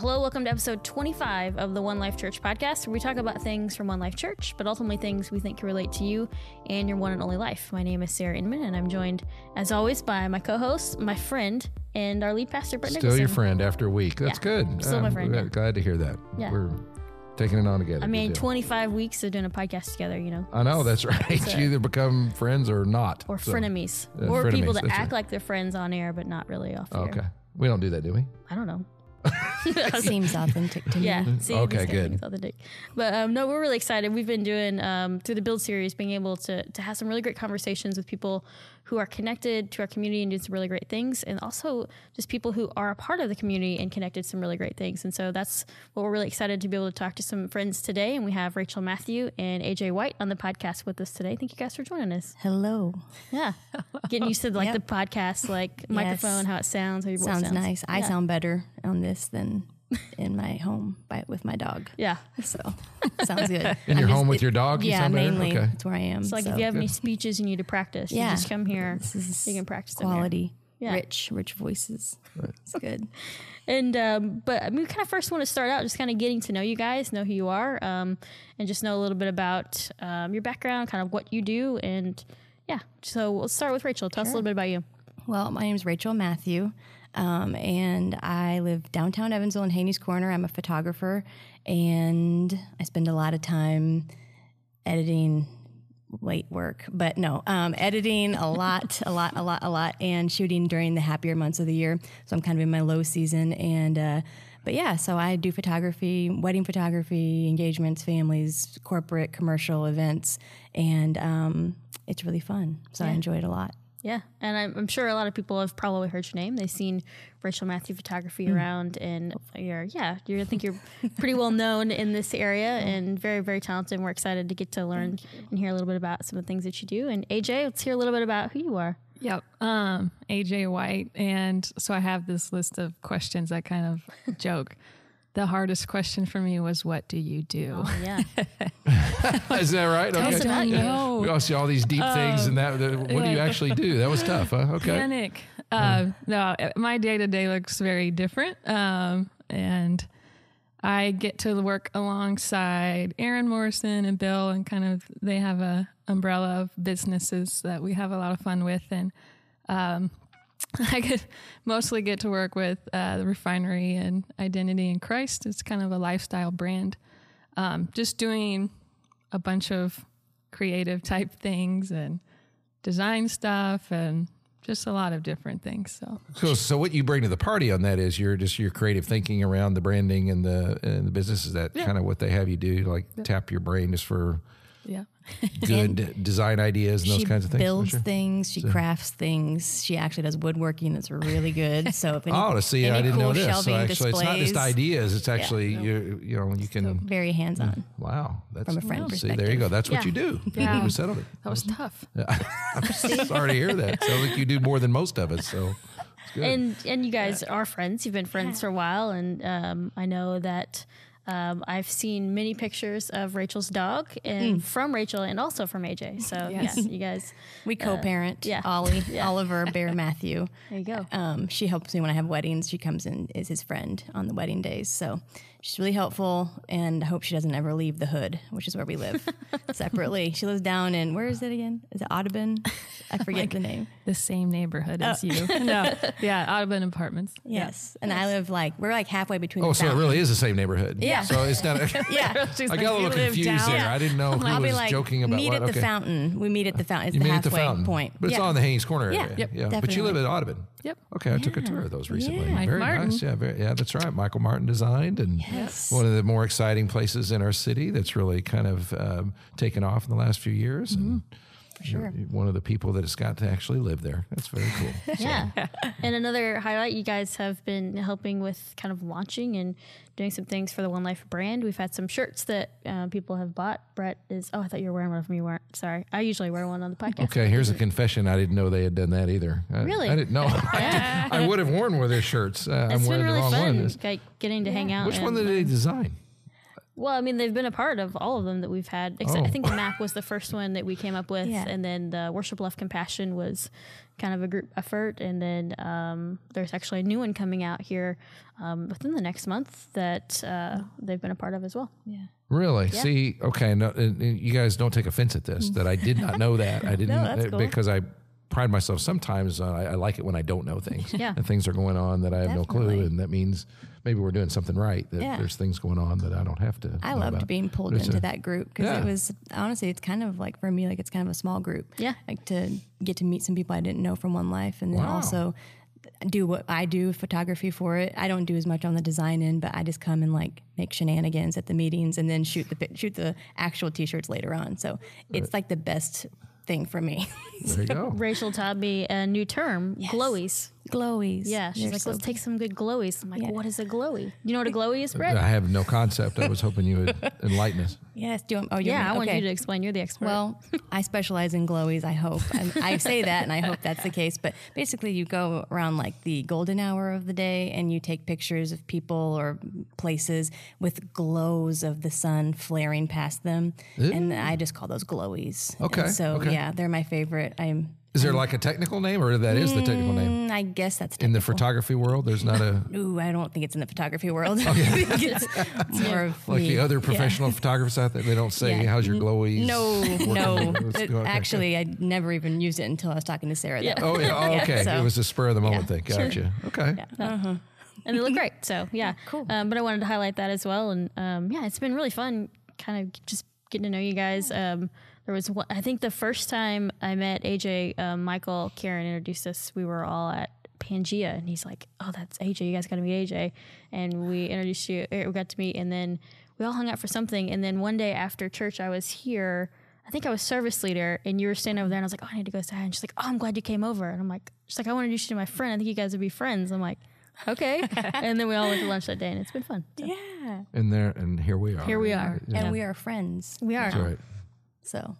hello, welcome to episode 25 of the One Life Church podcast, where we talk about things from One Life Church, but ultimately things we think can relate to you and your one and only life. My name is Sarah Inman, and I'm joined, as always, by my co host, my friend, and our lead pastor, Brett Still Nicholson. your friend after a week. That's Yeah, good. still my friend, glad-. Glad to hear that. Yeah. We're taking it on together. I mean, 25 weeks of doing a podcast together, you know, I know that's right. A- you either become friends or not. or So- frenemies, Yeah, or people that act right. like they're friends on air, but not really off air. Okay. We don't do that, do we? I don't know. Seems authentic to me. Yeah. See, Okay, good. authentic. But um, no, we're really excited. We've been doing um, through the build series, being able to to have some really great conversations with people who are connected to our community and doing some really great things, and also just people who are a part of the community and connected some really great things. And so that's what we're really excited to be able to talk to some friends today. And we have Rachel Matthew and AJ White on the podcast with us today. Thank you guys for joining us. Hello. Yeah, getting used to like Yep. the podcast, like microphone, how it sounds, how your voice Sounds sounds. nice. I sound better on this than in my home by, with my dog. Yeah. So sounds good. In your I'm home with your dog, you Yeah, mainly. Okay. That's where I am. It's like so if you have any speeches you need to practice, Yeah. you just come here. this is You can practice quality, Yeah. rich, rich voices. It's good. And um, but I mean, we kind of first want to start out just kind of getting to know you guys, know who you are, um, and just know a little bit about um, your background, kind of what you do, and yeah. So we'll start with Rachel. Tell us a little bit about you. Well, my name is Rachel Matthew, um, and I live downtown Evansville in Haynes Corner. I'm a photographer, and I spend a lot of time editing late work, but no, um, editing a lot, a lot, a lot, a lot, and shooting during the happier months of the year. So I'm kind of in my low season, and uh, but yeah, so I do photography, wedding photography, engagements, families, corporate, commercial events, and um, it's really fun. So I enjoy it a lot. Yeah, and I'm, I'm sure a lot of people have probably heard your name. They've seen Rachel Matthew photography around, and you're yeah, you're, I think you're pretty well known in this area and very very talented. And we're excited to get to learn and hear a little bit about some of the things that you do. And AJ, let's hear a little bit about who you are. Yep. Um, AJ White. And so I have this list of questions I kind of joke. The hardest question for me was, What do you do? Yeah, Is that right? us Okay. about you. know. We all see all these deep things and that. that- what do you actually do? That was tough, huh? Okay. Panic. Uh, no, my day to day looks very different. Um, and I get to work alongside Erin Morrison and Bill, and kind of they have a umbrella of businesses that we have a lot of fun with. And um, I could mostly get to work with uh, the refinery and Identity in Christ. It's kind of a lifestyle brand. Um, just doing a bunch of creative type things and design stuff and just a lot of different things. So So, so what you bring to the party on that is your just your creative thinking around the branding and the and the business. Is that kind of what they have you do? Like tap your brain just for yeah. good design ideas and those kinds of things. She builds Sure. things. She crafts things. She actually does woodworking. That's really good. So if any, Oh, to see, any I didn't cool know this. So shelving actually, it's not just ideas. It's actually you. You know, you can. Very hands on. Wow, that's From a friend See, there you go. That's what you do. Yeah. We settled it. That was tough. I'm sorry to hear that. Sounds like you do more than most of us. So good. and and you guys are friends. You've been friends for a while, and um, I know that um, I've seen many pictures of Rachel's dog and from Rachel and also from AJ. So Yes. yeah, you guys, We co-parent. yeah. Ollie, Oliver, Bear, Matthew. there you go. Um, she helps me when I have weddings. She comes in is his friend on the wedding days. So she's really helpful, and I hope she doesn't ever leave the hood, which is where we live separately. She lives down in where is it again? Is it Audubon? I forget the name. The same neighborhood as oh. you. no. Yeah. Audubon Apartments. Yes, and I live like we're like halfway between. oh, the so it really is the same neighborhood. Yeah. So it's not. A, Yeah. She's I like, got a little confused down." there. I didn't know who I'll was be like, joking about meet what. at the fountain. We meet at the fountain. It's You the meet at the halfway fountain point. but it's Yeah. on the Haynes Corner Yeah. area. Yep, yeah. But you live at Audubon. Yep. Okay, I took a tour of those recently. Very nice. Yeah, yeah, that's right. Michael Martin designed, and Yes. one of the more exciting places in our city that's really kind of um, taken off in the last few years. And For sure. you're one of the people that has got to actually live there. That's very cool. Yeah. and another highlight, you guys have been helping with kind of launching and doing some things for the One Life brand. We've had some shirts that uh, people have bought. Brett is, oh, I thought you were wearing one of them. You weren't. Sorry. I usually wear one on the podcast. Okay, here's a confession. I didn't know they had done that either. I, Really? I didn't know. I would have worn one of their shirts. Uh, I'm wearing really the wrong fun, one. like getting to hang out. Which one and, did they design? Well, I mean, they've been a part of all of them that we've had. Except Oh. I think the map was the first one that we came up with, Yeah. and then the Worship Love Compassion was kind of a group effort, and then um, there's actually a new one coming out here um, within the next month that uh, they've been a part of as well. Yeah. Really? See, okay, no, and- and you guys don't take offense at this. That I did not know that. I didn't that's uh, cool. because I pride myself. Sometimes uh, I, I like it when I don't know things. Yeah. and things are going on that I have no clue, and that means maybe we're doing something right. That Yeah. there's things going on that I don't have to. I know loved about. being pulled But into a- that group because Yeah. it was honestly, it's kind of like for me, like it's kind of a small group. Yeah. Like to get to meet some people I didn't know from one life and then Wow. also do what I do photography for it. I don't do as much on the design end, but I just come and like make shenanigans at the meetings and then shoot the shoot the actual t-shirts later on. So it's like the best thing for me. There you go. Rachel taught me a new term, glowies. Glowies. Yeah, she's They're like, so let's take some good glowies. I'm like, Yeah. what is a glowy? You know what a glowy is, Brett? I have no concept. I was hoping you would enlighten us. Yes. Do you, oh, you yeah, I want want okay. you to explain. You're the expert. Well, I specialize in glowies, I hope. And I say that and I hope that's the case. But basically, you go around like the golden hour of the day and you take pictures of people or places with glows of the sun flaring past them. And I just call those glowies. And Okay, so, okay. yeah, they're my favorite. I'm, Is there like a technical name, or that is the technical name mm, I guess that's in the photography world? There's not a Ooh, I don't think it's in the photography world. I think it's more of like me. the other Yeah. professional photographers out there. They don't say, Yeah. "How's your glowy. No, no. It- okay. actually, I never even used it until I was talking to Sarah. Yeah. That Oh yeah. Oh, Yeah, okay. so- it was a spur of the moment yeah, thing. Gotcha. Okay. Uh-huh. and they look great. So yeah, Cool. Um, but I wanted to highlight that as well, and um, yeah, it's been really fun, kind of just getting to know you guys. Um, there was one, I think the first time I met AJ, um, Michael Karen introduced us. We were all at Pangea, and he's like, "Oh, that's AJ. You guys got to meet AJ." And we introduced you. er, We got to meet, and then we all hung out for something. And then one day after church, I was here. I think I was service leader, and you were standing over there, and I was like, "Oh, I need to go say hi." And she's like, "Oh, I'm glad you came over." And I'm like, "She's like, I want to introduce you to my friend. I think you guys would be friends." I'm like, "Okay." and then we all went to lunch that day, and it's been fun. So, Yeah. And there, and here we are. Here we are. Yeah. And we are friends. We are. That's right. So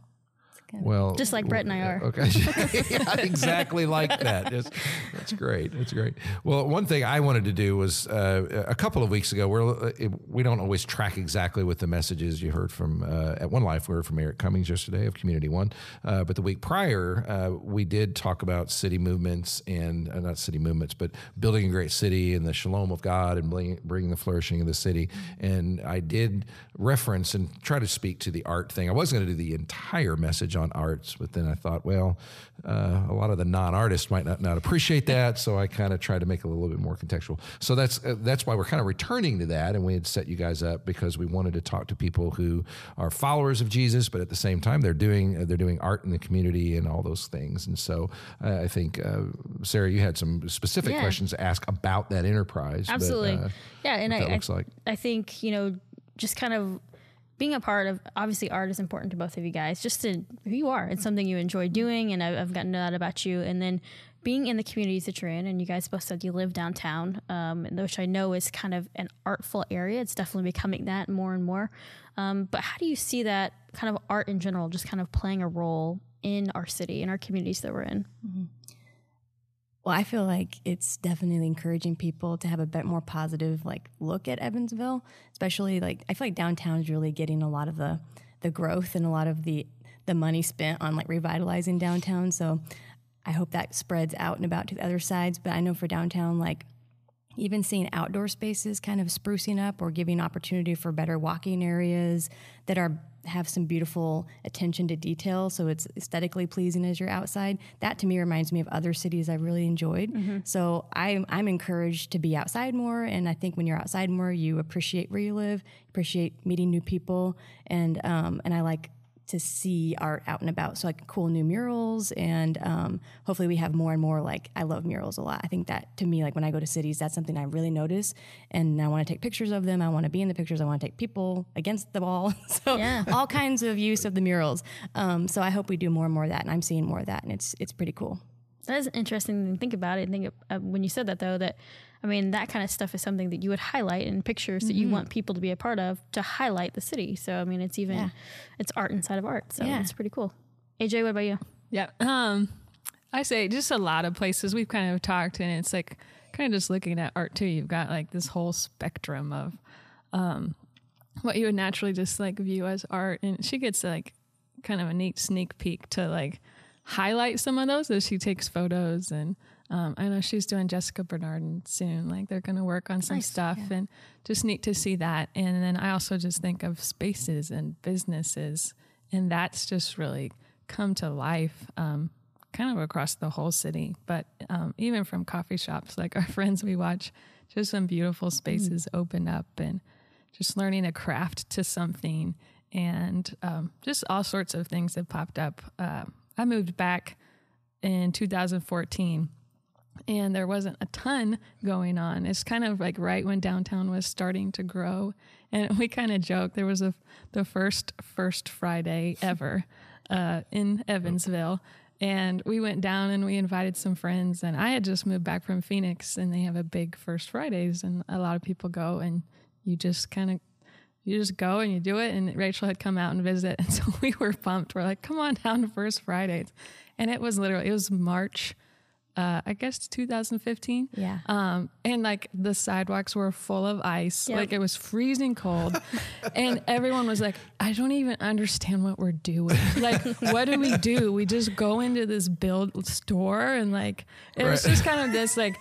Well, Just like Brett and I are. Okay, Yeah, exactly like that. Just, that's great. That's great. Well, one thing I wanted to do was uh, a couple of weeks ago. We're we don't always track exactly with the messages you heard from uh, at One Life. We heard from Eric Cummings yesterday of Community One, uh, but the week prior uh, we did talk about city movements and uh, not city movements, but building a great city and the shalom of God and bringing, bringing the flourishing of the city. And I did reference and try to speak to the art thing. I was going to do the entire message on arts, but then I thought, well, uh, a lot of the non-artists might not, not appreciate that, so I kind of tried to make it a little bit more contextual. So that's uh, that's why we're kind of returning to that, and we had set you guys up because we wanted to talk to people who are followers of Jesus, but at the same time they're doing uh, they're doing art in the community and all those things. And so uh, I think uh, Sarah, you had some specific Yeah. questions to ask about that enterprise. but, Absolutely. uh, yeah, and I, I, like. I think you know, just kind of being a part of obviously art is important to both of you guys. Just to who you are, it's something you enjoy doing, and I've, gotten to know that about you. And then being in the communities that you're in, and you guys both said you live downtown, um, which I know is kind of an artful area. It's definitely becoming that more and more. Um, but how do you see that kind of art in general, just kind of playing a role in our city, in our communities that we're in? Well, I feel like it's definitely encouraging people to have a bit more positive like look at Evansville, especially like I feel like downtown is really getting a lot of the the growth and a lot of the the money spent on like revitalizing downtown. So I hope that spreads out and about to the other sides. But I know for downtown, like even seeing outdoor spaces kind of sprucing up or giving opportunity for better walking areas that are have some beautiful attention to detail so it's aesthetically pleasing as you're outside. That to me reminds me of other cities i've really enjoyed. So I'm, I'm encouraged to be outside more and i think when you're outside more you appreciate where you live appreciate meeting new people and um, and i like to see art out and about. So like cool new murals, and um, hopefully we have more and more. Like I love murals a lot. I think that to me, like when I go to cities, that's something I really notice, and I want to take pictures of them. I want to be in the pictures. I want to take people against the wall. so Yeah. all kinds of use of the murals. Um, so I hope we do more and more of that, and I'm seeing more of that, and it's it's pretty cool. That is interesting to think about it. And think uh, when you said that though, that I mean that kind of stuff is something that you would highlight in pictures that you want people to be a part of to highlight the city. So I mean, it's even Yeah. it's art inside of art. So Yeah. it's pretty cool. AJ, what about you? Yeah. Um, I say just a lot of places we've kind of talked, and it's like kind of just looking at art too. You've got like this whole spectrum of um, what you would naturally just like view as art. And she gets like kind of a neat sneak peek to like highlight some of those as she takes photos. And um, I know she's doing Jessica Bernardin soon. Like they're going to work on some Nice, stuff and just neat to see that. And then I also just think of spaces and businesses. And that's just really come to life. Um, kind of across the whole city, but um, even from coffee shops, like our friends we watch, just some beautiful spaces open up and just learning a craft to something and um, just all sorts of things have popped up. Uh, I moved back in 2014 and there wasn't a ton going on. It's kind of like right when downtown was starting to grow. And we kind of joked there was a the first first Friday ever uh, in Evansville. And we went down and we invited some friends. And I had just moved back from Phoenix, and they have a big First Fridays, and a lot of people go, and you just kind of you just go and you do it. And Rachel had come out and visit, and so we were pumped. We're like, "Come on down to First Fridays," and it was literally it was March, uh, I guess 2015. Yeah. Um, and like the sidewalks were full of ice, Yep. like it was freezing cold, and everyone was like, "I don't even understand what we're doing. Like, what do we do? We just go into this build store and like it was just kind of this like,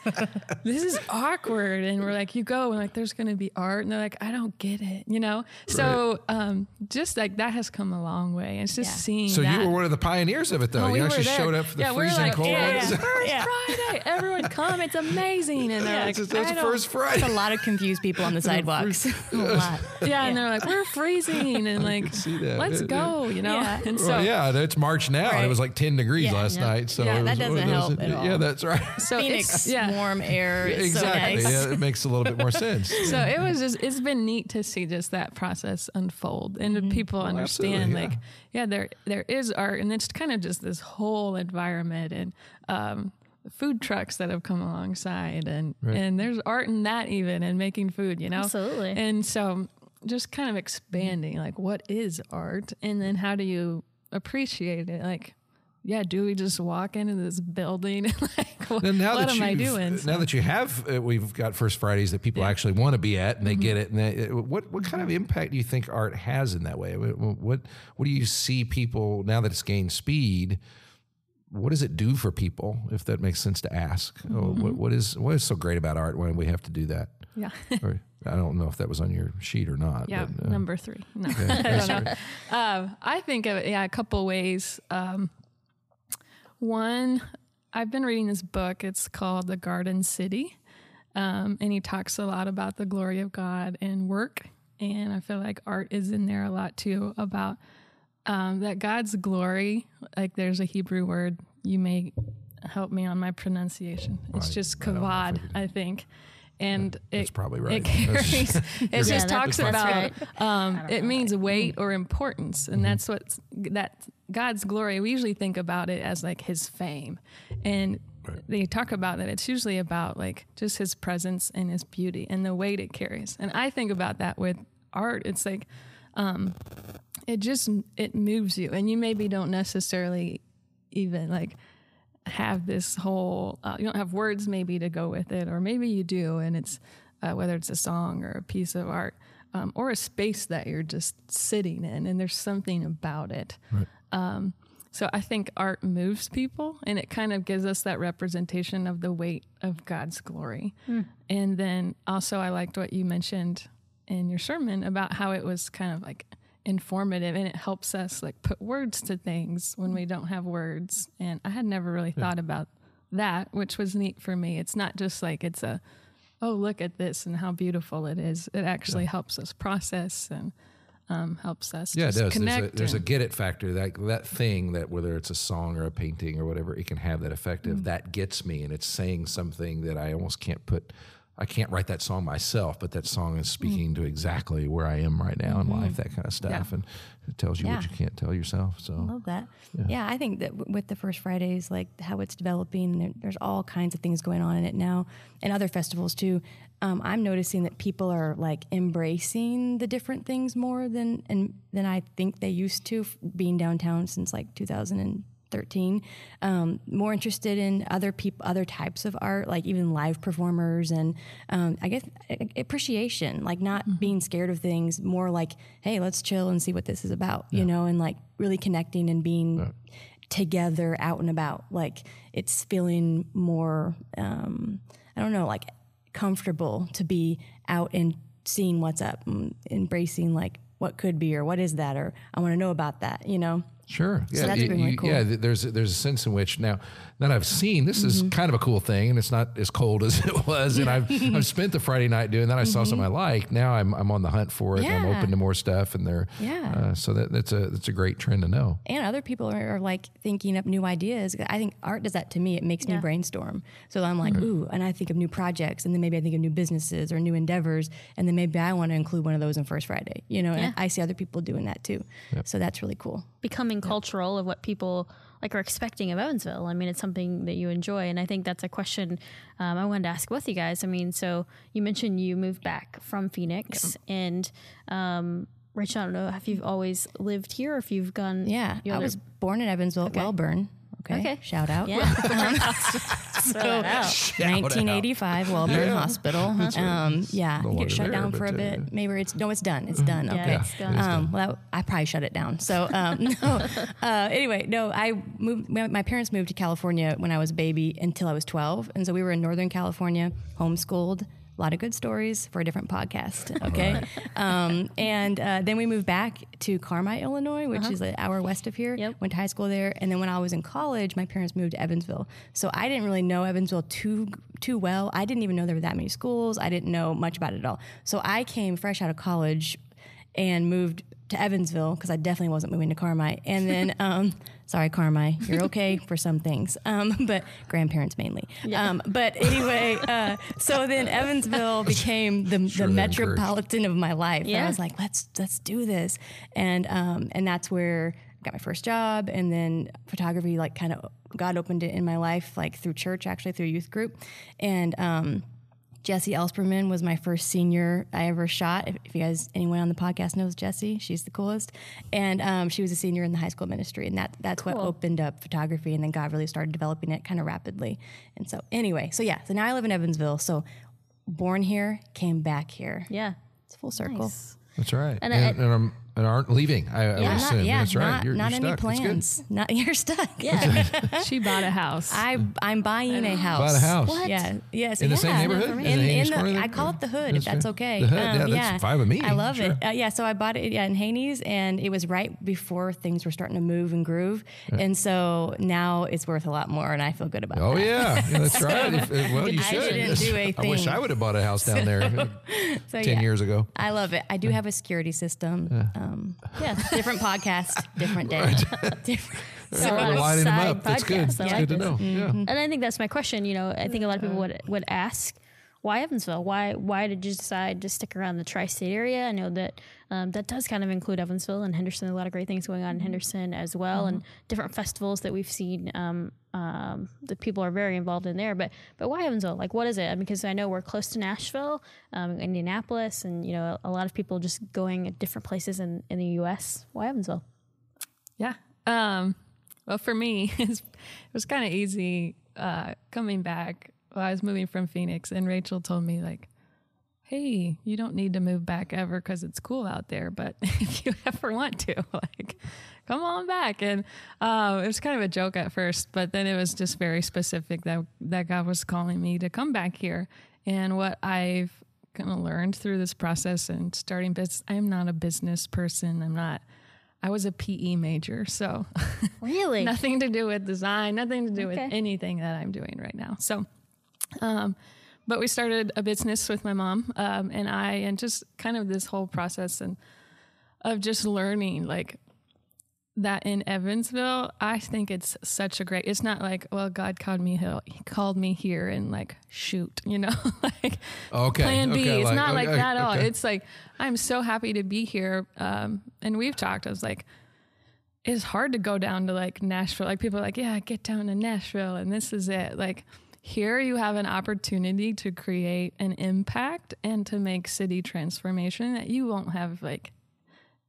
this is awkward." And we're like, "You go and like, there's going to be art," and they're like, "I don't get it," you know. So um, just like that has come a long way. It's just Yeah. seeing. So that. you were one of the pioneers of it, though. Oh, you we actually showed up for the yeah, we're freezing like, cold. Yeah, ones. yeah. First Yeah. Friday, everyone come. It's amazing, and they're Yeah, like, That's, that's I don't- first There's Friday. a lot of confused people on the sidewalks. a lot. yeah, and they're like, we're freezing, and like, let's Yeah, go, you know. Yeah. And so, well, yeah, it's March now, and it was like 10 degrees Yeah. last Yeah. night. So Yeah, it that doesn't one of help at all. Yeah, that's right. so Phoenix, it's yeah. warm air. It's exactly. so nice. Yeah, it makes a little bit more sense. So it was just it's been neat to see just that process unfold and Mm-hmm. people Well, understand absolutely, yeah. like yeah there there is art and it's kind of just this whole environment and um food trucks that have come alongside and Right. and there's art in that even and making food you know Absolutely. and so just kind of expanding like what is art and then how do you appreciate it like yeah do we just walk into this building and like what, now what am i you've- doing Now that you have, uh, we've got First Fridays that people actually want to be at, and they Mm-hmm. get it. And they, uh, what what kind of impact do you think art has in that way? What what, what do you see people now that it's gained speed? What does it do for people? If that makes sense to ask, oh, Mm-hmm. what, what is what is so great about art? Why do we have to do that? yeah Or, I don't know if that was on your sheet or not. Yeah, but, uh, number three. No, yeah, I don't know. Um, I think of it, yeah, a couple ways. Um, one, I've been reading this book. It's called The Garden City, um, and he talks a lot about the glory of God and work. And I feel like art is in there a lot too about um, that God's glory. Like there's a Hebrew word. You may help me on my pronunciation. It's just I don't know if I kavod, I, think. And That's it, probably right. it carries. it just that- talks about right. um, it know means weight or importance, Mm-hmm. and that's what that God's glory. We usually think about it as like His fame, and Right. they talk about that. It's usually about like just His presence and His beauty and the weight it carries. And I think about that with art. It's like um, it just it moves you, and you maybe don't necessarily even like have this whole uh, you don't have words maybe to go with it or maybe you do and it's uh, whether it's a song or a piece of art um, or a space that you're just sitting in and there's something about it. Um, so i think art moves people and it kind of gives us that representation of the weight of god's glory. And then also i liked what you mentioned in your sermon about how it was kind of like informative and it helps us like put words to things when we don't have words and i had never really thought about that which was neat for me it's not just like it's a oh look at this and how beautiful it is it actually helps us process and um, helps us Yeah, it does. There's a, connect there's a get it factor. That that thing that whether it's a song or a painting or whatever, it can have that effect of that gets me, and it's saying something that I almost can't put. I can't write that song myself, but that song Mm. is speaking to exactly where I am right now in life, that kind of stuff, Mm-hmm. Yeah. and it tells you what you can't tell yourself. So love that. Yeah. I think that with the First Fridays, like how it's developing, there, there's all kinds of things going on in it now, and other festivals too. Um, I'm noticing that people are like embracing the different things more than and than I think they used to. Being downtown since like 13 um, more interested in other people other types of art like even live performers and um, i guess appreciation like not mm-hmm. being scared of things more like hey let's chill and see what this is about yeah. you know and like really connecting and being yeah. together out and about like it's feeling more um, i don't know like comfortable to be out and seeing what's up and embracing like what could be or what is that or i want to know about that you know Sure. Yeah. So that's you, really cool. Yeah. There's there's a sense in which now that I've seen this is mm-hmm. kind of a cool thing, and it's not as cold as it was. And I've I've spent the Friday night doing that. I mm-hmm. saw something I like. Now I'm I'm on the hunt for it. Yeah. I'm open to more stuff, and there. Yeah. Uh, so that that's a that's a great trend to know. And other people are, are, like thinking up new ideas. I think art does that to me. It makes yeah. me brainstorm. So I'm like, mm-hmm. ooh, and I think of new projects, and then maybe I think of new businesses or new endeavors, and then maybe I want to include one of those in First Friday. You know, yeah. and I see other people doing that too. Yep. So that's really cool. Becoming cultural of what people like are expecting of Evansville. I mean, it's something that you enjoy, and I think that's a question um, I wanted to ask both you guys. I mean, so you mentioned you moved back from Phoenix, yeah. and um, Rachel, I don't know if you've always lived here or if you've gone. Yeah, I was born in Evansville okay. at Welborn. Okay. okay. Shout out. Yeah. so, 1985 Welborn yeah. Hospital. Uh-huh. Um, yeah. No get shut there, down for a bit. Uh, Maybe it's no, it's done. It's done. Yeah, okay. It's done. Um, well, I probably shut it down. So um, no. Uh, anyway, no. I moved. My parents moved to California when I was a baby until I was 12, and so we were in Northern California, homeschooled a lot of good stories for a different podcast. Okay. um, and uh, then we moved back to Carmi, Illinois, which uh-huh. is an hour west of here. Yep. Went to high school there. And then when I was in college, my parents moved to Evansville. So I didn't really know Evansville too too well. I didn't even know there were that many schools. I didn't know much about it at all. So I came fresh out of college and moved to Evansville because I definitely wasn't moving to Carmi. And then, um, sorry, Carmi, you're okay for some things, um, but grandparents mainly. Yeah. Um, but anyway, uh, so then Evansville became the, sure the metropolitan of my life. Yeah. And I was like, let's let's do this, and um, and that's where I got my first job, and then photography like kind of God opened it in my life like through church, actually through youth group, and um, Jesse Elsperman was my first senior I ever shot. If, if, you guys, anyone on the podcast knows Jesse, she's the coolest. And um, she was a senior in the high school ministry, and that that's cool. what opened up photography. And then God really started developing it kind of rapidly. And so, anyway, so yeah, so now I live in Evansville. So, born here, came back here. Yeah, it's full circle. Nice. That's right. And, and, I, and I'm and aren't leaving. I, yeah, I would assume. yeah, That's right. Not, you're, not you're any plans. Not you're stuck. Yeah. she bought a house. I I'm buying a house. Bought a house. What? Yeah. Yes. In yeah. the same neighborhood. In, in, in the, I call it the hood. That's if that's okay. The hood. Um, yeah, that's yeah. fine with me. I love sure. it. Uh, yeah. So I bought it yeah, in Haynes, and it was right before things were starting to move and groove, yeah. and so now it's worth a lot more, and I feel good about oh, that. Oh yeah, that's right. If, well, you I should. Didn't do a thing. I wish I would have bought a house down there ten years ago. I love it. I do have a security system. Um, yeah different podcast, different day. different. So we're lining them up. That's good. That's good to know. Mm-hmm. Yeah. And I think that's my question. You know, I think a lot of people would would ask, why Evansville? Why why did you decide to stick around the tri-state area? I know that um, that does kind of include Evansville and Henderson. A lot of great things going on in mm-hmm. Henderson as well, mm-hmm. and different festivals that we've seen. Um, um, that people are very involved in there, but but why Evansville? Like, what is it? Because I know we're close to Nashville, um, Indianapolis, and you know a lot of people just going at different places in in the U.S. Why Evansville? Yeah. Um, well, for me, it was kind of easy uh, coming back. Well, I was moving from Phoenix, and Rachel told me like, hey, you don't need to move back ever because it's cool out there. But if you ever want to, like, come on back. And uh, it was kind of a joke at first, but then it was just very specific that that God was calling me to come back here. And what I've kind of learned through this process and starting business, I'm not a business person. I'm not. I was a PE major, so really nothing to do with design, nothing to do okay. with anything that I'm doing right now. So. Um, but we started a business with my mom um, and I, and just kind of this whole process and of just learning like that in Evansville, I think it's such a great. It's not like, well, God called me. He called me here and like shoot, you know, like okay, Plan B. Okay, it's like, not okay, like that at all. It's like I'm so happy to be here. Um, and we've talked. I was like, it's hard to go down to like Nashville. Like people are like, yeah, get down to Nashville, and this is it. Like here you have an opportunity to create an impact and to make city transformation that you won't have like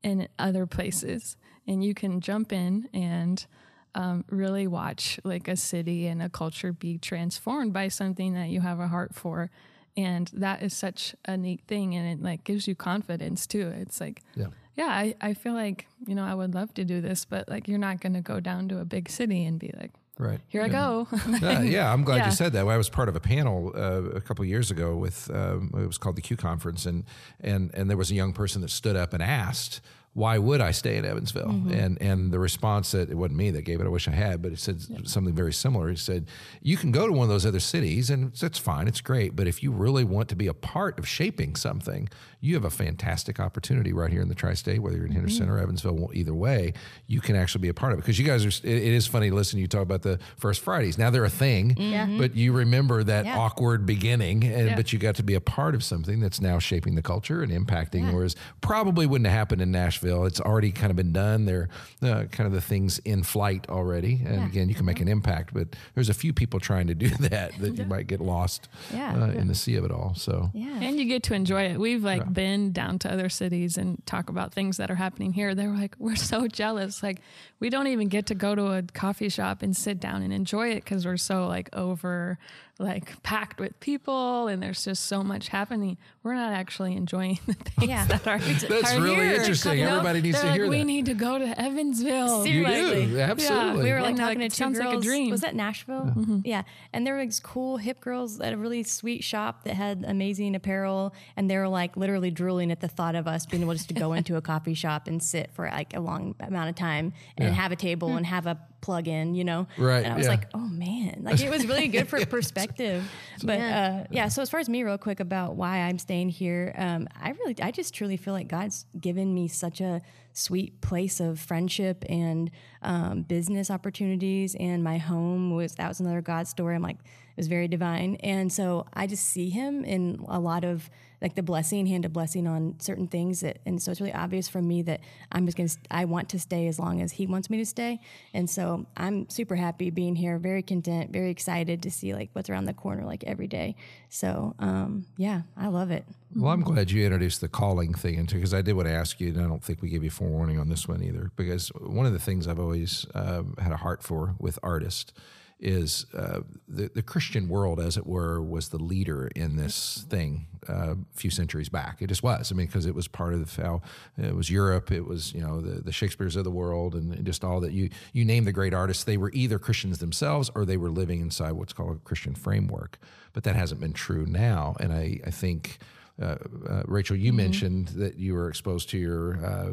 in other places. And you can jump in and um, really watch like a city and a culture be transformed by something that you have a heart for. And that is such a neat thing. And it like gives you confidence too. It's like, Yeah. yeah, I, I feel like, you know, I would love to do this, but like you're not going to go down to a big city and be like, Right. here I go. Uh, yeah, I'm glad Yeah. you said that. I was part of a panel uh, a couple of years ago with um, it was called the Q conference, and and and there was a young person that stood up and asked. Why would I stay in Evansville? Mm-hmm. And and the response that it wasn't me that gave it. I wish I had, but it said something very similar. He said, "You can go to one of those other cities, and that's fine. It's great. But if you really want to be a part of shaping something, you have a fantastic opportunity right here in the tri-state. Whether you're in Henderson Mm-hmm. or Evansville, well, either way, you can actually be a part of it. Because you guys are. It, it is funny. to Listen, to you talk about the first Fridays. Now they're a thing, but you remember that Yeah. awkward beginning, and Yeah. but you got to be a part of something that's now shaping the culture and impacting. Whereas probably wouldn't have happened in Nashville. It's already kind of been done. They're uh, kind of the things in flight already. And again, you can make an impact, but there's a few people trying to do that that you might get lost Yeah. uh, in the sea of it all. So Yeah. And you get to enjoy it. We've like been down to other cities and talk about things that are happening here. They were like, we're so jealous. Like we don't even get to go to a coffee shop and sit down and enjoy it because we're so like over like packed with people and there's just so much happening. We're not actually enjoying the things Yeah. that are That's are really here. interesting. Everybody needs they're to like, hear We that. need to go to Evansville. you Seriously. do absolutely. we were like And, talking like, to two sounds like a girls. dream. Was that Nashville? Mm-hmm. Yeah, and there were these cool hip girls at a really sweet shop that had amazing apparel, and they were like literally drooling at the thought of us being able just to go into a coffee shop and sit for like a long amount of time and Yeah. have a table and have a plug in, you know. Right, And I was yeah. like, oh man, like it was really good for perspective. But yeah. Uh, yeah, so as far as me, real quick about why I'm staying here, um, I really, I just truly feel like God's given me such a sweet place of friendship and um, business opportunities, and my home was that was another God story. I'm like, was very divine, and so I just see Him in a lot of like the blessing, hand of blessing on certain things that, and so it's really obvious from me that I'm just gonna, I want to stay as long as He wants me to stay, and so I'm super happy being here, very content, very excited to see like what's around the corner like every day. So um, yeah, I love it. Well, I'm glad you introduced the calling thing into because I did want to ask you, and I don't think we gave you forewarning on this one either. Because one of the things I've always um, had a heart for with artists is uh, the the Christian world, as it were, was the leader in this thing uh, a few centuries back. It just was. I mean, because it was part of the how it was Europe, it was you know the the Shakespeare's of the world, and just all that you you name the great artists. They were either Christians themselves or they were living inside what's called a Christian framework. But that hasn't been true now, and I I think uh, uh, Rachel, you mentioned that you were exposed to your uh,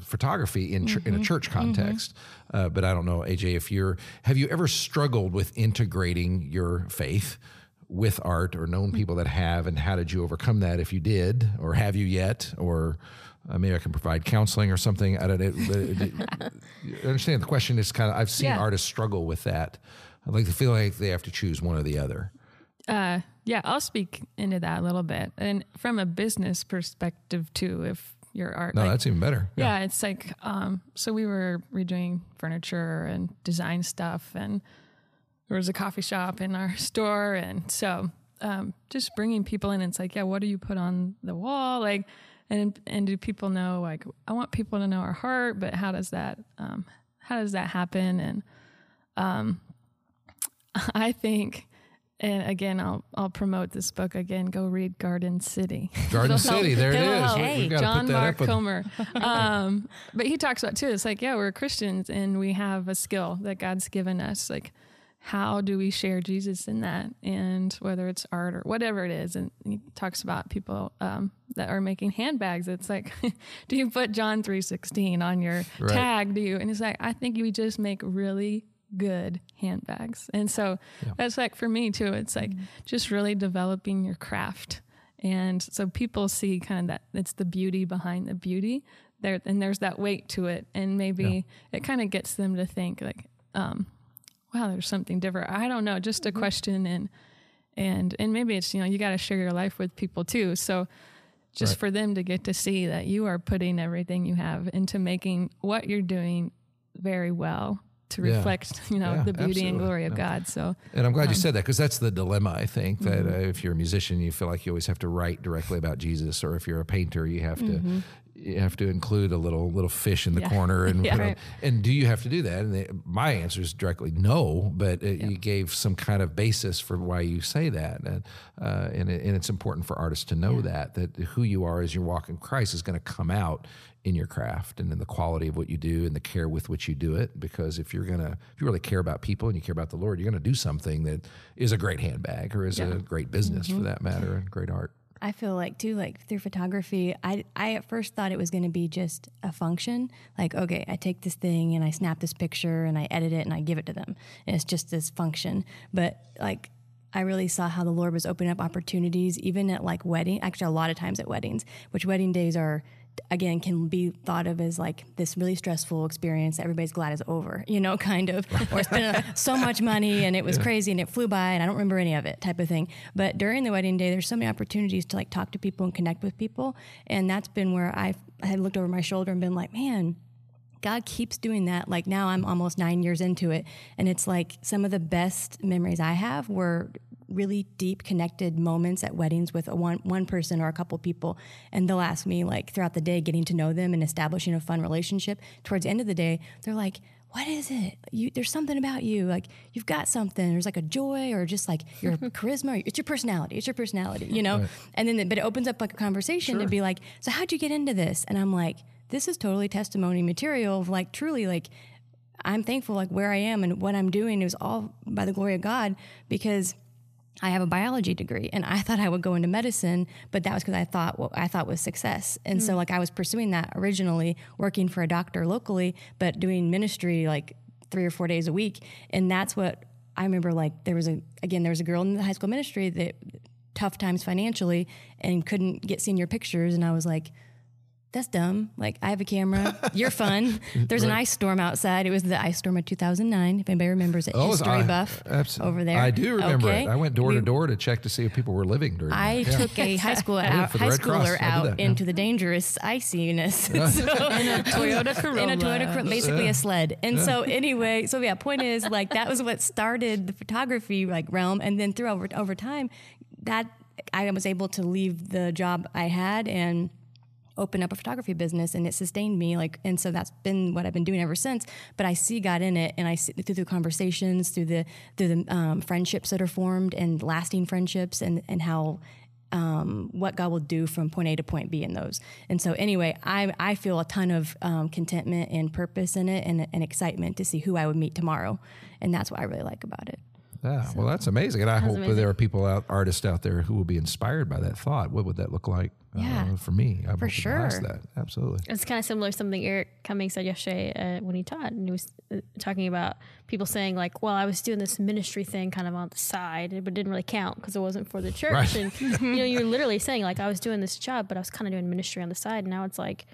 photography in ch- in a church context, uh, but I don't know, AJ, if you're have you ever struggled with integrating your faith with art, or known people that have, and how did you overcome that? If you did, or have you yet, or uh, maybe I can provide counseling or something. I don't know. understand the question is kind of I've seen Yeah. artists struggle with that. I like to feel like they have to choose one or the other. Uh, yeah, I'll speak into that a little bit, and from a business perspective too. If your art, No, like, that's even better. yeah, it's like um, so we were redoing furniture and design stuff, and there was a coffee shop in our store, and so um, just bringing people in. It's like, yeah, what do you put on the wall, like, and and do people know? Like, I want people to know our heart, but how does that um, how does that happen? And um, I think. And again, I'll I'll promote this book again. Go read Garden City. Garden It'll help- City, there it it'll is. help. Hey, we've got to John put Mark Comer. Um, but he talks about too. It's like, yeah, we're Christians and we have a skill that God's given us. Like, how do we share Jesus in that? And whether it's art or whatever it is. And he talks about people um, that are making handbags. It's like, do you put John three sixteen on your Right. tag? Do you? And he's like, I think we just make really good handbags. And so that's like for me too. It's like just really developing your craft. And so people see kind of that it's the beauty behind the beauty there and there's that weight to it and maybe it kind of gets them to think like um wow there's something different i don't know just a question and and and maybe it's you know you got to share your life with people too so just Right. for them to get to see that you are putting everything you have into making what you're doing very well to Yeah. reflect you know Yeah, the beauty absolutely. and glory of Yeah. god so And I'm glad you Um, said that because that's the dilemma. I think that Mm-hmm. uh, if you're a musician, you feel like you always have to write directly about Jesus, or if you're a painter, you have Mm-hmm. to you have to include a little little fish in the corner, and Yeah. Right. and do you have to do that? And they, my answer is directly no, but uh you gave some kind of basis for why you say that, and uh, and, it, and it's important for artists to know that that who you are as you walk in Christ is going to come out in your craft and in the quality of what you do and the care with which you do it. Because if you're gonna, if you really care about people and you care about the Lord, you're gonna do something that is a great handbag or is a great business for that matter and great art. I feel like too, like through photography, I I at first thought it was going to be just a function. Like, okay, I take this thing and I snap this picture and I edit it and I give it to them, and it's just this function. But like, I really saw how the Lord was opening up opportunities, even at like wedding. Actually, a lot of times at weddings, which wedding days are again can be thought of as like this really stressful experience that everybody's glad is over you know kind of or spending so much money and it was crazy and it flew by and i don't remember any of it type of thing but during the wedding day there's so many opportunities to like talk to people and connect with people and that's been where i had looked over my shoulder and been like man God keeps doing that. Like now I'm almost nine years into it. And it's like some of the best memories I have were really deep connected moments at weddings with a one, one person or a couple people. And they'll ask me like throughout the day, getting to know them and establishing a fun relationship. Towards the end of the day, they're like, what is it? You, there's something about you. Like you've got something. There's like a joy or just like your charisma. It's your personality. It's your personality, you know? And then, but it opens up like a conversation to be like, so how'd you get into this? And I'm like, this is totally testimony material of like truly like I'm thankful like where I am and what I'm doing is all by the glory of God because I have a biology degree and I thought I would go into medicine, but that was because I thought what I thought was success. And so mm. like I was pursuing that originally, working for a doctor locally, but doing ministry like three or four days a week. And that's what I remember like there was a again, there was a girl in the high school ministry that tough times financially and couldn't get senior pictures and I was like that's dumb. Like, I have a camera. You're fun. There's an ice storm outside. It was the ice storm of 2009. If anybody remembers it, Oh, history I- buff abs- over there. I do remember Okay. it. I went door We- to door to check to see if people were living during I that. Yeah. took a high school out, high Red Cross. Schooler did out yeah. into the dangerous iciness. in a Toyota Corolla. in a Toyota, Corolla, basically a sled. And so anyway, so yeah, point is like that was what started the photography like realm, and then through over over time, that I was able to leave the job I had and open up a photography business and it sustained me like and so that's been what i've been doing ever since but i see god in it and i see through the conversations through the through the um, friendships that are formed and lasting friendships and and how um, what God will do from point A to point B in those. And so, anyway, I, I feel a ton of um, contentment and purpose in it and, and excitement to see who I would meet tomorrow. And that's what I really like about it. Yeah, well, that's amazing, and I hope that amazing. there are people out, artists out there who will be inspired by that thought. What would that look like uh, Yeah, for me? I'm for hoping to ask sure. that absolutely. It's kind of similar to something Eric Cummings said yesterday uh, when he taught, and he was uh, talking about people saying like, "Well, I was doing this ministry thing kind of on the side, but it didn't really count because it wasn't for the church." Right. And you know, you're literally saying like, "I was doing this job, but I was kind of doing ministry on the side." And now it's like,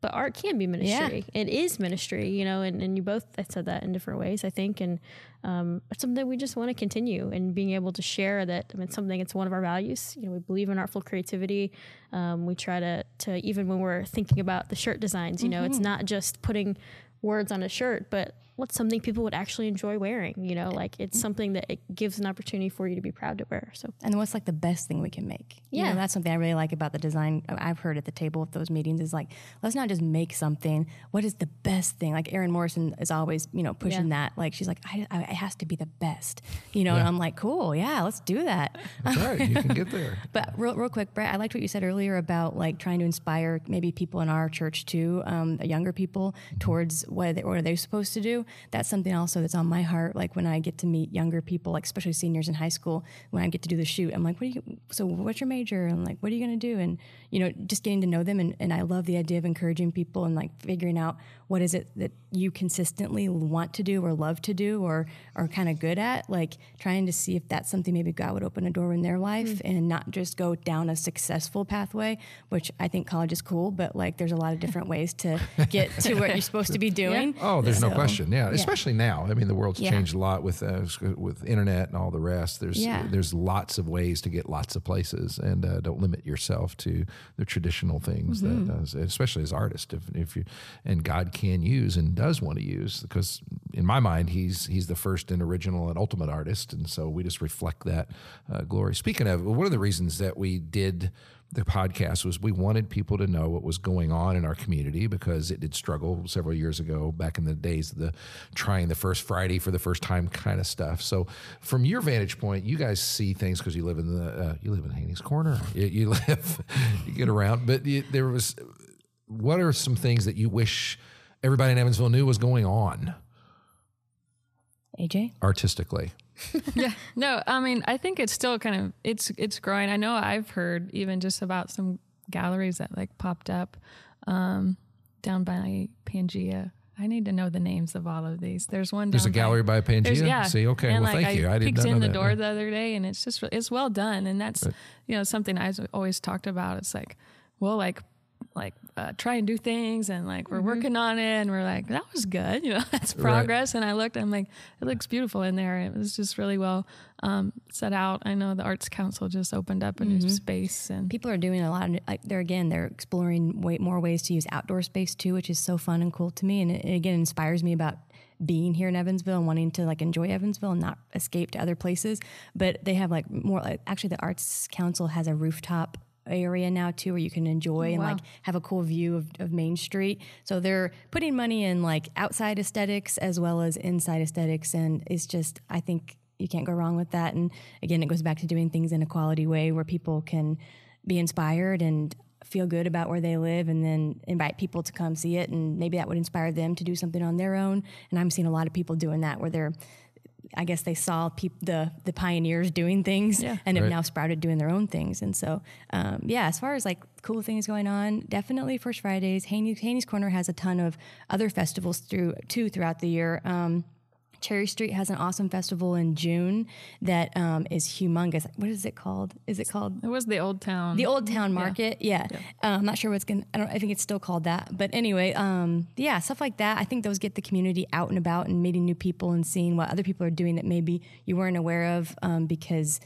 but art can be ministry. It is ministry, you know, and, and you both said that in different ways, I think, and um, it's something we just want to continue and being able to share that. I mean, it's something it's one of our values. You know, we believe in artful creativity. Um, we try to to even when we're thinking about the shirt designs, you know, it's not just putting words on a shirt, but what's something people would actually enjoy wearing. You know, like it's something that it gives an opportunity for you to be proud to wear. So And what's like the best thing we can make? You know, Yeah. that's something I really like about the design I've heard at the table at those meetings is like, let's not just make something. What is the best thing? Like Erin Morrison is always, you know, pushing Yeah. that. Like she's like, I, I, it has to be the best, you know. And I'm like, cool, yeah, let's do that. That's right. You can get there. But real, real quick, Brett, I liked what you said earlier about like trying to inspire maybe people in our church too, um, the younger people, towards what, they, what are they supposed to do. That's something also that's on my heart. Like when I get to meet younger people, like especially seniors in high school, when I get to do the shoot, I'm like, what do you? So what's your major? And like, what are you going to do? And you know, just getting to know them. And, and I love the idea of encouraging people and like figuring out what is it that you consistently want to do or love to do or are kind of good at. Like trying to see if that's something maybe God would open a door in their life mm. and not just go down a successful pathway, which I think college is cool, but like there's a lot of different ways to get to what you're supposed to be doing. Oh, there's no So, question. Yeah, especially now. I mean, the world's Yeah. changed a lot with uh, with internet and all the rest. There's Yeah. there's lots of ways to get lots of places, and uh, don't limit yourself to the traditional things Mm-hmm. that, uh, especially as artist, if, if you and God can use and does want to use, because in my mind, he's he's the first and original and ultimate artist, and so we just reflect that uh, glory. Speaking of, one of the reasons that we did the podcast was we wanted people to know what was going on in our community because it did struggle several years ago back in the days of the trying the first Friday for the first time kind of stuff. So from your vantage point, you guys see things because you live in the uh, you live in Haynes Corner. You, you live you get around, but you, there was what are some things that you wish everybody in Evansville knew was going on AJ? artistically? yeah. No i mean i think it's still kind of it's it's growing. I know i've heard even just about some galleries that like popped up um down by pangea. I need to know the names of all of these. There's one There's a gallery by Pangea. yeah. See, okay, and well, like thank I you. I peeked in the that. door the other day and it's just it's well done. And that's you know something i've always talked about. It's like well like like uh, try and do things and like we're Mm-hmm. working on it and we're like that was good you know that's progress and i looked i'm like it looks beautiful in there it was just really well um, set out i know the arts council just opened up a Mm-hmm. new space and People are doing a lot of like they're again they're exploring way more ways to use outdoor space too, which is so fun and cool to me, and it, it again inspires me about being here in Evansville and wanting to like enjoy Evansville and not escape to other places. But they have like more like actually the Arts Council has a rooftop area now too where you can enjoy oh, and wow. like have a cool view of, of Main Street. So they're putting money in like outside aesthetics as well as inside aesthetics and it's just I think you can't go wrong with that. And again, it goes back to doing things in a quality way where people can be inspired and feel good about where they live and then invite people to come see it and maybe that would inspire them to do something on their own and i'm seeing a lot of people doing that where they're i guess they saw peop- the the pioneers doing things Yeah. and have Right. now sprouted doing their own things and so um, yeah as far as like cool things going on definitely first fridays Haynes, Haynes Corner has a ton of other festivals through too throughout the year um, Cherry Street has an awesome festival in June that um, is humongous. What is it called? Is it called it was the old town the Old Town Market? Yeah, Uh, I'm not sure what's going. to I don't. I think it's still called that. But anyway, um, yeah, stuff like that. I think those get the community out and about and meeting new people and seeing what other people are doing that maybe you weren't aware of um, because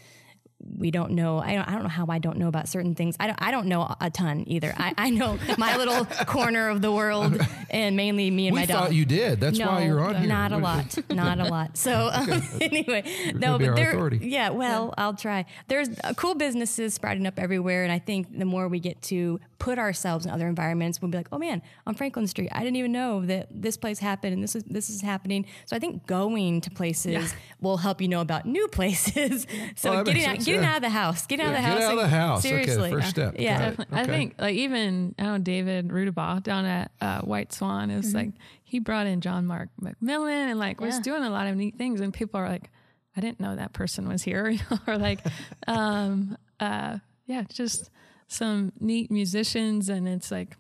we don't know. I don't, I don't know how I don't know about certain things. I don't, I don't know a ton either. I, I know my little corner of the world and mainly me and we my thought dog. you did. That's no, why you're on here. not a lot, not a lot. So um, anyway, no, but there, authority. yeah. Well, I'll try. There's uh, cool businesses sprouting up everywhere, and I think the more we get to put ourselves in other environments, we'll be like, oh man, on Franklin Street, I didn't even know that this place happened and this is this is happening. So I think going to places will help you know about new places. so Well, getting out, getting yeah. out of the house, getting out of the house. Get house, out of the house. Seriously, Okay, first step. Yeah. Got it. Definitely. I think like even I don't know David Rudabaugh down at uh, White Swan is Mm-hmm. like he brought in John Mark McMillan and like was doing a lot of neat things and people are like I didn't know that person was here or like um uh yeah just some neat musicians and it's like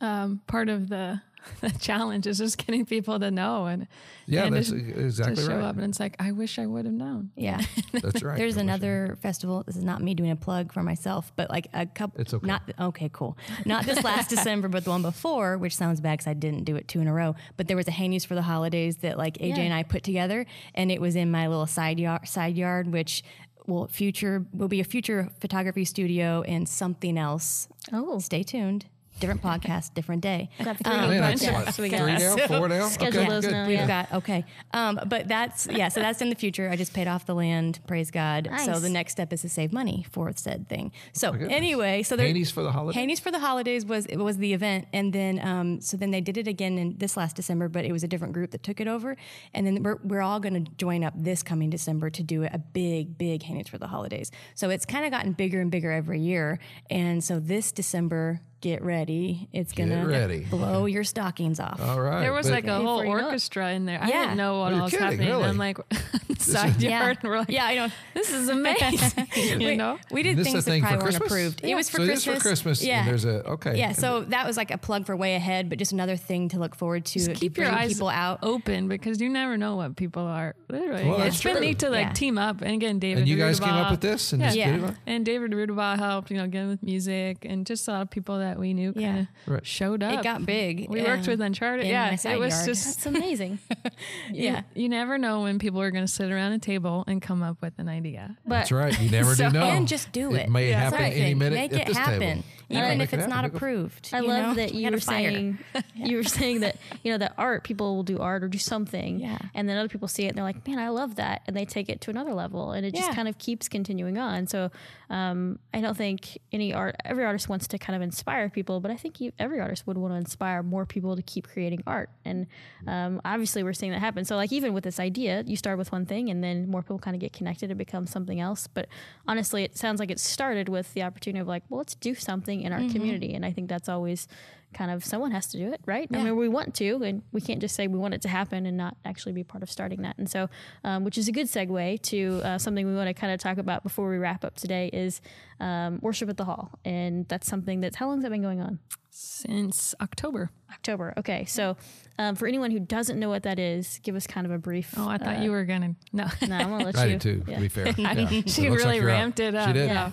um part of the the challenge is just getting people to know and Yeah, and that's to, exactly to show right. up and it's like I wish I would have known Yeah. That's right. There's I another festival. This is not me doing a plug for myself, but like a couple. It's okay. Not okay. Cool. Not this last December, but the one before, which sounds bad because I didn't do it two in a row. But there was a Haynes for the holidays that like AJ Yeah. and I put together, and it was in my little side yard. Side yard, which will future will be a future photography studio and something else. Oh. Stay tuned. Different podcast, different day. Got three man, bunch that's of- what, so we three got- down, four down. Schedule okay, those good. now, We've yeah. got okay, um, but that's yeah. So that's in the future. I just paid off the land. Praise God. So the next step is to save money for said thing. So goodness. anyway, so there, Haynes for the holiday. Haynes for the holidays was it was the event, and then um, so then they did it again in this last December, but it was a different group that took it over, and then we're we're all going to join up this coming December to do a big big Haynes for the holidays. So it's kind of gotten bigger and bigger every year, and so this December. Get ready! It's gonna ready. blow your stockings off. All right. There was but- like a whole Before you know it. orchestra in there. I Yeah. didn't know what You're all was kidding, happening. really? I'm like side Yeah. yard, and we're like, yeah, I know. this is amazing. you we, know, we did This things a thing that for probably weren't Christmas? approved. It was for so Christmas. It is for Christmas. Yeah. And there's a okay. yeah, so that was like a plug for way ahead, but just another thing to look forward to. just to keep your bring eyes people out. open because you never know what people are. Literally, Well, that's it's been true. neat to like Yeah. team up. And again, David and you guys came Rudabaugh- up with this and Yeah. just Yeah. did it? And David Rudabaugh helped, you know, again with music and just a lot of people that that we knew kind of Yeah. Right. showed up. It got big. We worked with Uncharted. in Yeah, it was yard. just That's amazing. yeah. you never know when people are going to sit around a table and come up with an idea. But That's right. You never So- do know. And just do it. may That's happen the any minute Make at it this happen, table. even Make if it it's not approved. I love know? that you gotta were saying you were saying that you know that art people will do art or do something, Yeah. and then other people see it and they're like, man, I love that, and they take it to another level, and it just kind of keeps continuing on. So um, I don't think any art, every artist wants to kind of inspire people, but I think you, every artist would want to inspire more people to keep creating art, and um, obviously we're seeing that happen. So like even with this idea, you start with one thing, and then more people kind of get connected and become something else. But honestly, it sounds like it started with the opportunity of like, well, let's do something in our community, and I think that's always kind of someone has to do it, right? I mean, we want to, and we can't just say we want it to happen and not actually be part of starting that. And so, um, which is a good segue to uh, something we want to kind of talk about before we wrap up today is um, worship at the hall, and that's something that's how long has that been going on? Since October. October. Okay, so um, for anyone who doesn't know what that is, give us kind of a brief. Oh, I thought uh, you were going to. No. No, I'm gonna let I you. do too, yeah. to be fair. Yeah. She looks like really you're up. ramped it up. She did. Yeah.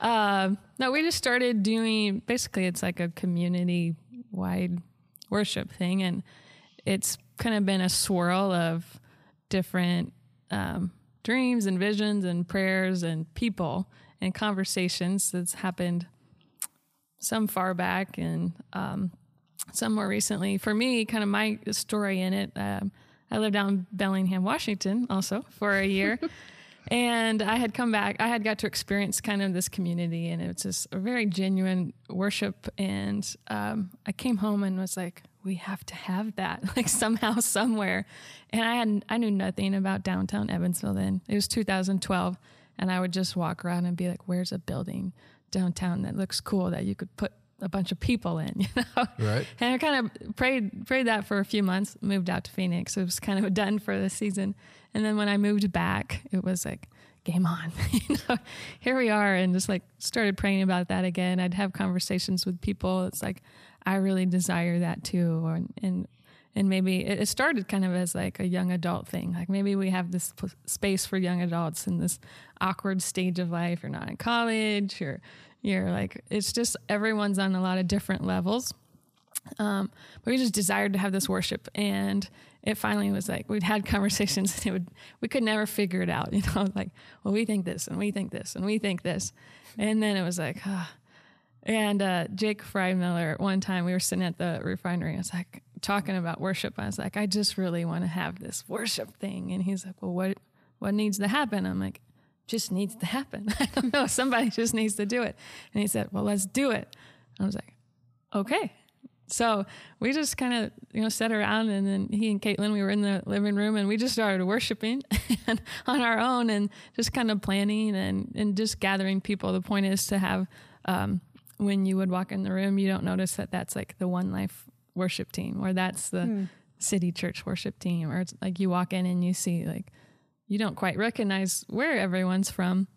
Um, no, we just started doing basically it's like a community wide worship thing, and it's kind of been a swirl of different um, dreams and visions and prayers and people and conversations that's happened some far back and um, some more recently. For me, kind of my story in it, um, I lived down in Bellingham, Washington, also for a year. and I had come back, I had got to experience kind of this community, and it was just a very genuine worship. And um, I came home and was like, we have to have that, like somehow, somewhere. And I had I knew nothing about downtown Evansville then. It was 2012, and I would just walk around and be like, "Where's a building downtown that looks cool that you could put a bunch of people in?" You know, Right. and I kind of prayed prayed that for a few months. Moved out to Phoenix. It was kind of done for the season. And then when I moved back, it was like game on. you know, here we are, and just like started praying about that again. I'd have conversations with people. It's like I really desire that too, or and and maybe it started kind of as like a young adult thing. Like maybe we have this p- space for young adults in this awkward stage of life. You're not in college. You're you're like it's just everyone's on a lot of different levels. Um, but we just desired to have this worship, and it finally was like we'd had conversations, and it would we could never figure it out. You know, like well, we think this, and we think this, and we think this, and then it was like, ah. And uh, Jake Freimiller, at one time we were sitting at the refinery. I was like talking about worship. I was like, I just really want to have this worship thing. And he's like, Well, what what needs to happen? I'm like, just needs to happen. I don't know. Somebody just needs to do it. And he said, Well, let's do it. I was like, Okay. So we just kind of, you know, sat around and then he and Caitlin, we were in the living room and we just started worshiping and on our own and just kind of planning and, and just gathering people. The point is to have, um, when you would walk in the room, you don't notice that that's like the One Life worship team or that's the city church worship team or it's like you walk in and you see like, you don't quite recognize where everyone's from.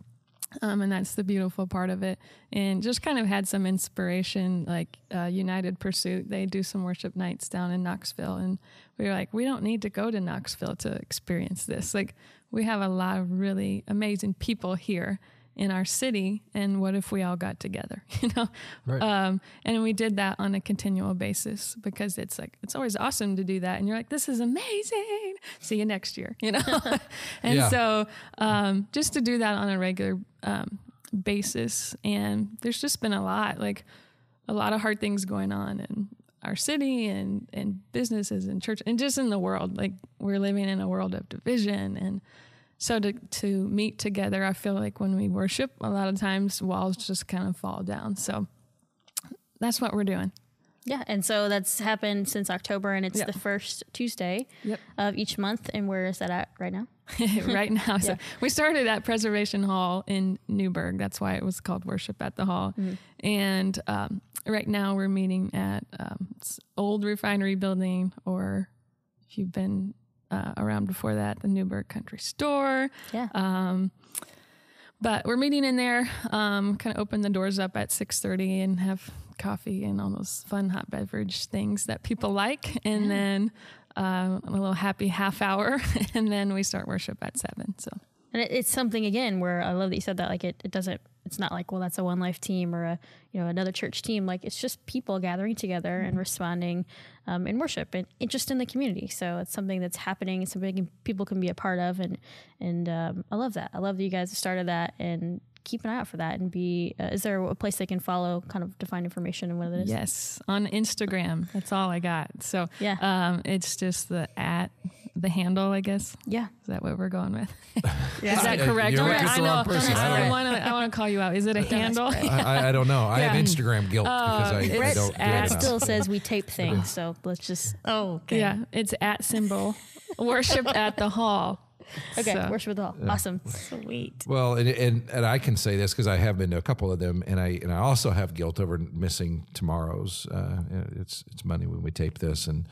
Um, and that's the beautiful part of it. And just kind of had some inspiration, like uh, United Pursuit. They do some worship nights down in Knoxville, and we were like, we don't need to go to Knoxville to experience this. Like, we have a lot of really amazing people here in our city, and what if we all got together? You know, Right. um, and we did that on a continual basis because it's like it's always awesome to do that, and you're like, this is amazing. See you next year, you know. and Yeah. so um, just to do that on a regular um, basis, and there's just been a lot, like a lot of hard things going on in our city and and businesses and church and just in the world. Like we're living in a world of division and. So to to meet together, I feel like when we worship, a lot of times walls just kind of fall down. So that's what we're doing. Yeah, and so that's happened since October, and it's Yeah. the first Tuesday Yep. of each month. And where is that at right now? right now. So Yeah. we started at Preservation Hall in Newburgh. That's why it was called Worship at the Hall. And um, right now we're meeting at um, old refinery building, or if you've been uh, around before that, the Newburgh Country Store. Yeah. Um, but we're meeting in there. Um, kind of open the doors up at six thirty and have coffee and all those fun hot beverage things that people like, and then uh, a little happy half hour, and then we start worship at seven. So And it's something again where I love that you said that. Like it, it doesn't. It's not like well that's a one life team or a you know another church team. Like it's just people gathering together and responding um, in worship and, just in the community. So it's something that's happening it's something people can be a part of. And and um, i love that. I love that you guys started that and keep an eye out for that and be uh, is there a place they can follow kind of to find information and what it is Yes, on Instagram. That's all I got. So Yeah. um, it's just the at the handle, I guess. yeah Is that what we're going with? yeah Is that Uh, correct? you're I looking wanna- for the I know. person. I I want to. I want to call you out. Is it a handle? I, I, I don't know. I have Instagram guilt because I, I don't do at it still says we tape things so let's just Oh, okay. Yeah, it's at symbol worship at the hall. Okay So- worship with the all awesome Sweet. Well, and, and and I can say this because I have been to a couple of them, and I and I also have guilt over missing tomorrow's. Uh, it's it's Monday when we tape this, and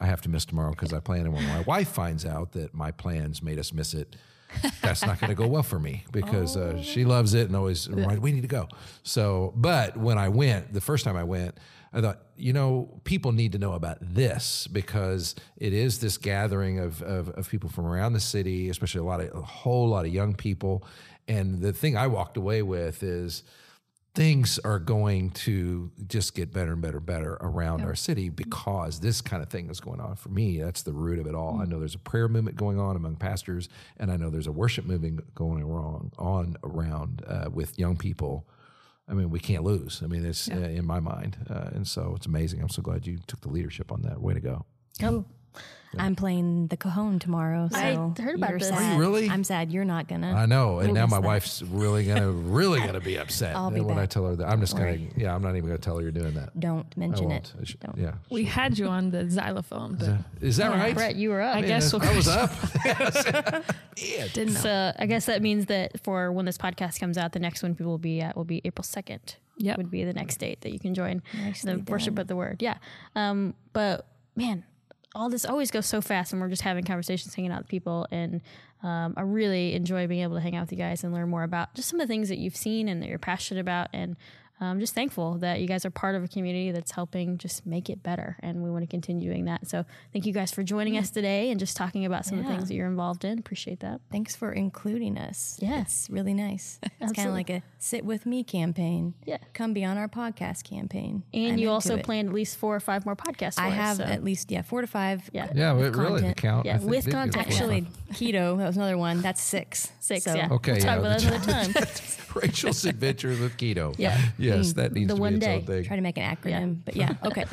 I have to miss tomorrow because I plan it. When my wife finds out that my plans made us miss it, that's not going to go well for me because uh, she loves it and always right. We need to go. So, but when I went the first time I went. I thought, you know, people need to know about this because it is this gathering of, of, of people from around the city, especially a lot of a whole lot of young people. And the thing I walked away with is things are going to just get better and better and better around our city because this kind of thing is going on. For me, that's the root of it all. I know there's a prayer movement going on among pastors, and I know there's a worship movement going wrong on around uh, with young people. I mean, we can't lose. I mean, it's uh, in my mind, uh, and so it's amazing. I'm so glad you took the leadership on that. Way to go! Oh, I'm playing the Cajon tomorrow. So I heard about you're this. Sad. Are you really? I'm sad you're not gonna. I know, and now my that. wife's really gonna really gonna be upset I'll be when I tell her that. I'm just gonna, Worry. yeah, I'm not even gonna tell her you're doing that. Don't I mention won't. it. I should- Don't. Yeah, We had you on the xylophone, but is that right? brett you were up I guess we'll I was up. didn't know. So I guess that means that for when this podcast comes out, the next one people will be at will be April second. Yep. would be the next date that you can join Nicely the worship of the word. Yeah, um, but man, all this always goes so fast, and we're just having conversations, hanging out with people, and um, I really enjoy being able to hang out with you guys and learn more about just some of the things that you've seen and that you're passionate about, and I'm just thankful that you guys are part of a community that's helping just make it better, and we want to continue doing that. So thank you guys for joining us today and just talking about some of the things that you're involved in. Appreciate that. Thanks for including us. Yeah. It's really nice. It's kind of like a sit with me campaign. Yeah. Come be on our podcast campaign. And I'm you also it. planned at least four or five more podcasts. For I us, have so. at least yeah four to five. Yeah. Yeah, with but really, the content. count. Yeah, I think with content. Actually, five. keto. That was another one. That's six. six. So- yeah. Okay, We'll talk yeah, about that another time. Rachel's adventures with keto. Yeah. Yes, that needs The to one be its day. own thing. Try to make an acronym, Yeah. but yeah. Okay.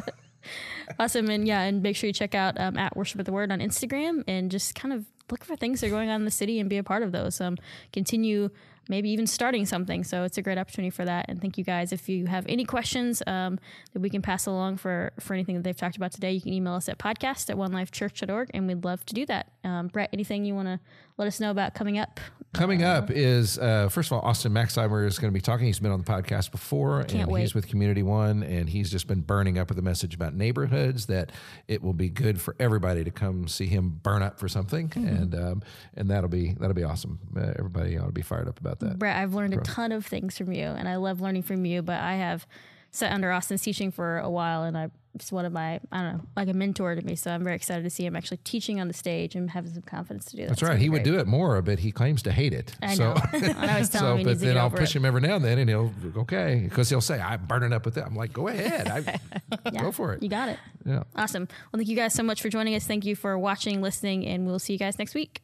awesome. And yeah, and make sure you check out um, at Worship at the Word on Instagram and just kind of look for things that are going on in the city and be a part of those. Um, continue maybe even starting something. So it's a great opportunity for that. And thank you guys. If you have any questions um, that we can pass along for, for anything that they've talked about today, you can email us at podcast at onelifechurch.org and we'd love to do that. Um, Brett, anything you want to let us know about coming up? Coming up is uh, first of all, Austin Maxheimer is going to be talking. He's been on the podcast before, Can't and wait. he's with Community One, and he's just been burning up with a message about neighborhoods that it will be good for everybody to come see him burn up for something, Mm-hmm. and um, and that'll be that'll be awesome. Uh, everybody ought to be fired up about that. Brett, I've learned a ton of things from you, and I love learning from you. But I have sat under Austin's teaching for a while, and I it's one of my I don't know like a mentor to me. So I'm very excited to see him actually teaching on the stage and having some confidence to do that. That's right. He would do it more, but he claims to hate it. I so, know. And I was telling so, him he but then I'll push it. him every now and then, and he'll okay because he'll say, "I'm burning up with it." I'm like, "Go ahead, I, Yeah, go for it." You got it. Yeah. Awesome. Well, thank you guys so much for joining us. Thank you for watching, listening, and we'll see you guys next week.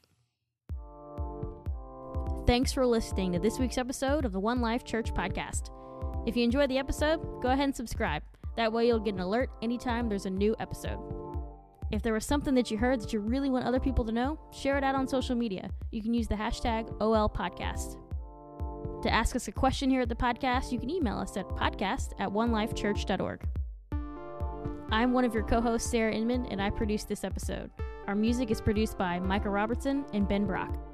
Thanks for listening to this week's episode of the One Life Church podcast. If you enjoyed the episode, go ahead and subscribe. That way, you'll get an alert anytime there's a new episode. If there was something that you heard that you really want other people to know, share it out on social media. You can use the hashtag OLPodcast. To ask us a question here at the podcast, you can email us at podcast at onelifechurch.org. I'm one of your co hosts, Sarah Inman, and I produced this episode. Our music is produced by Micah Robertson and Ben Brock.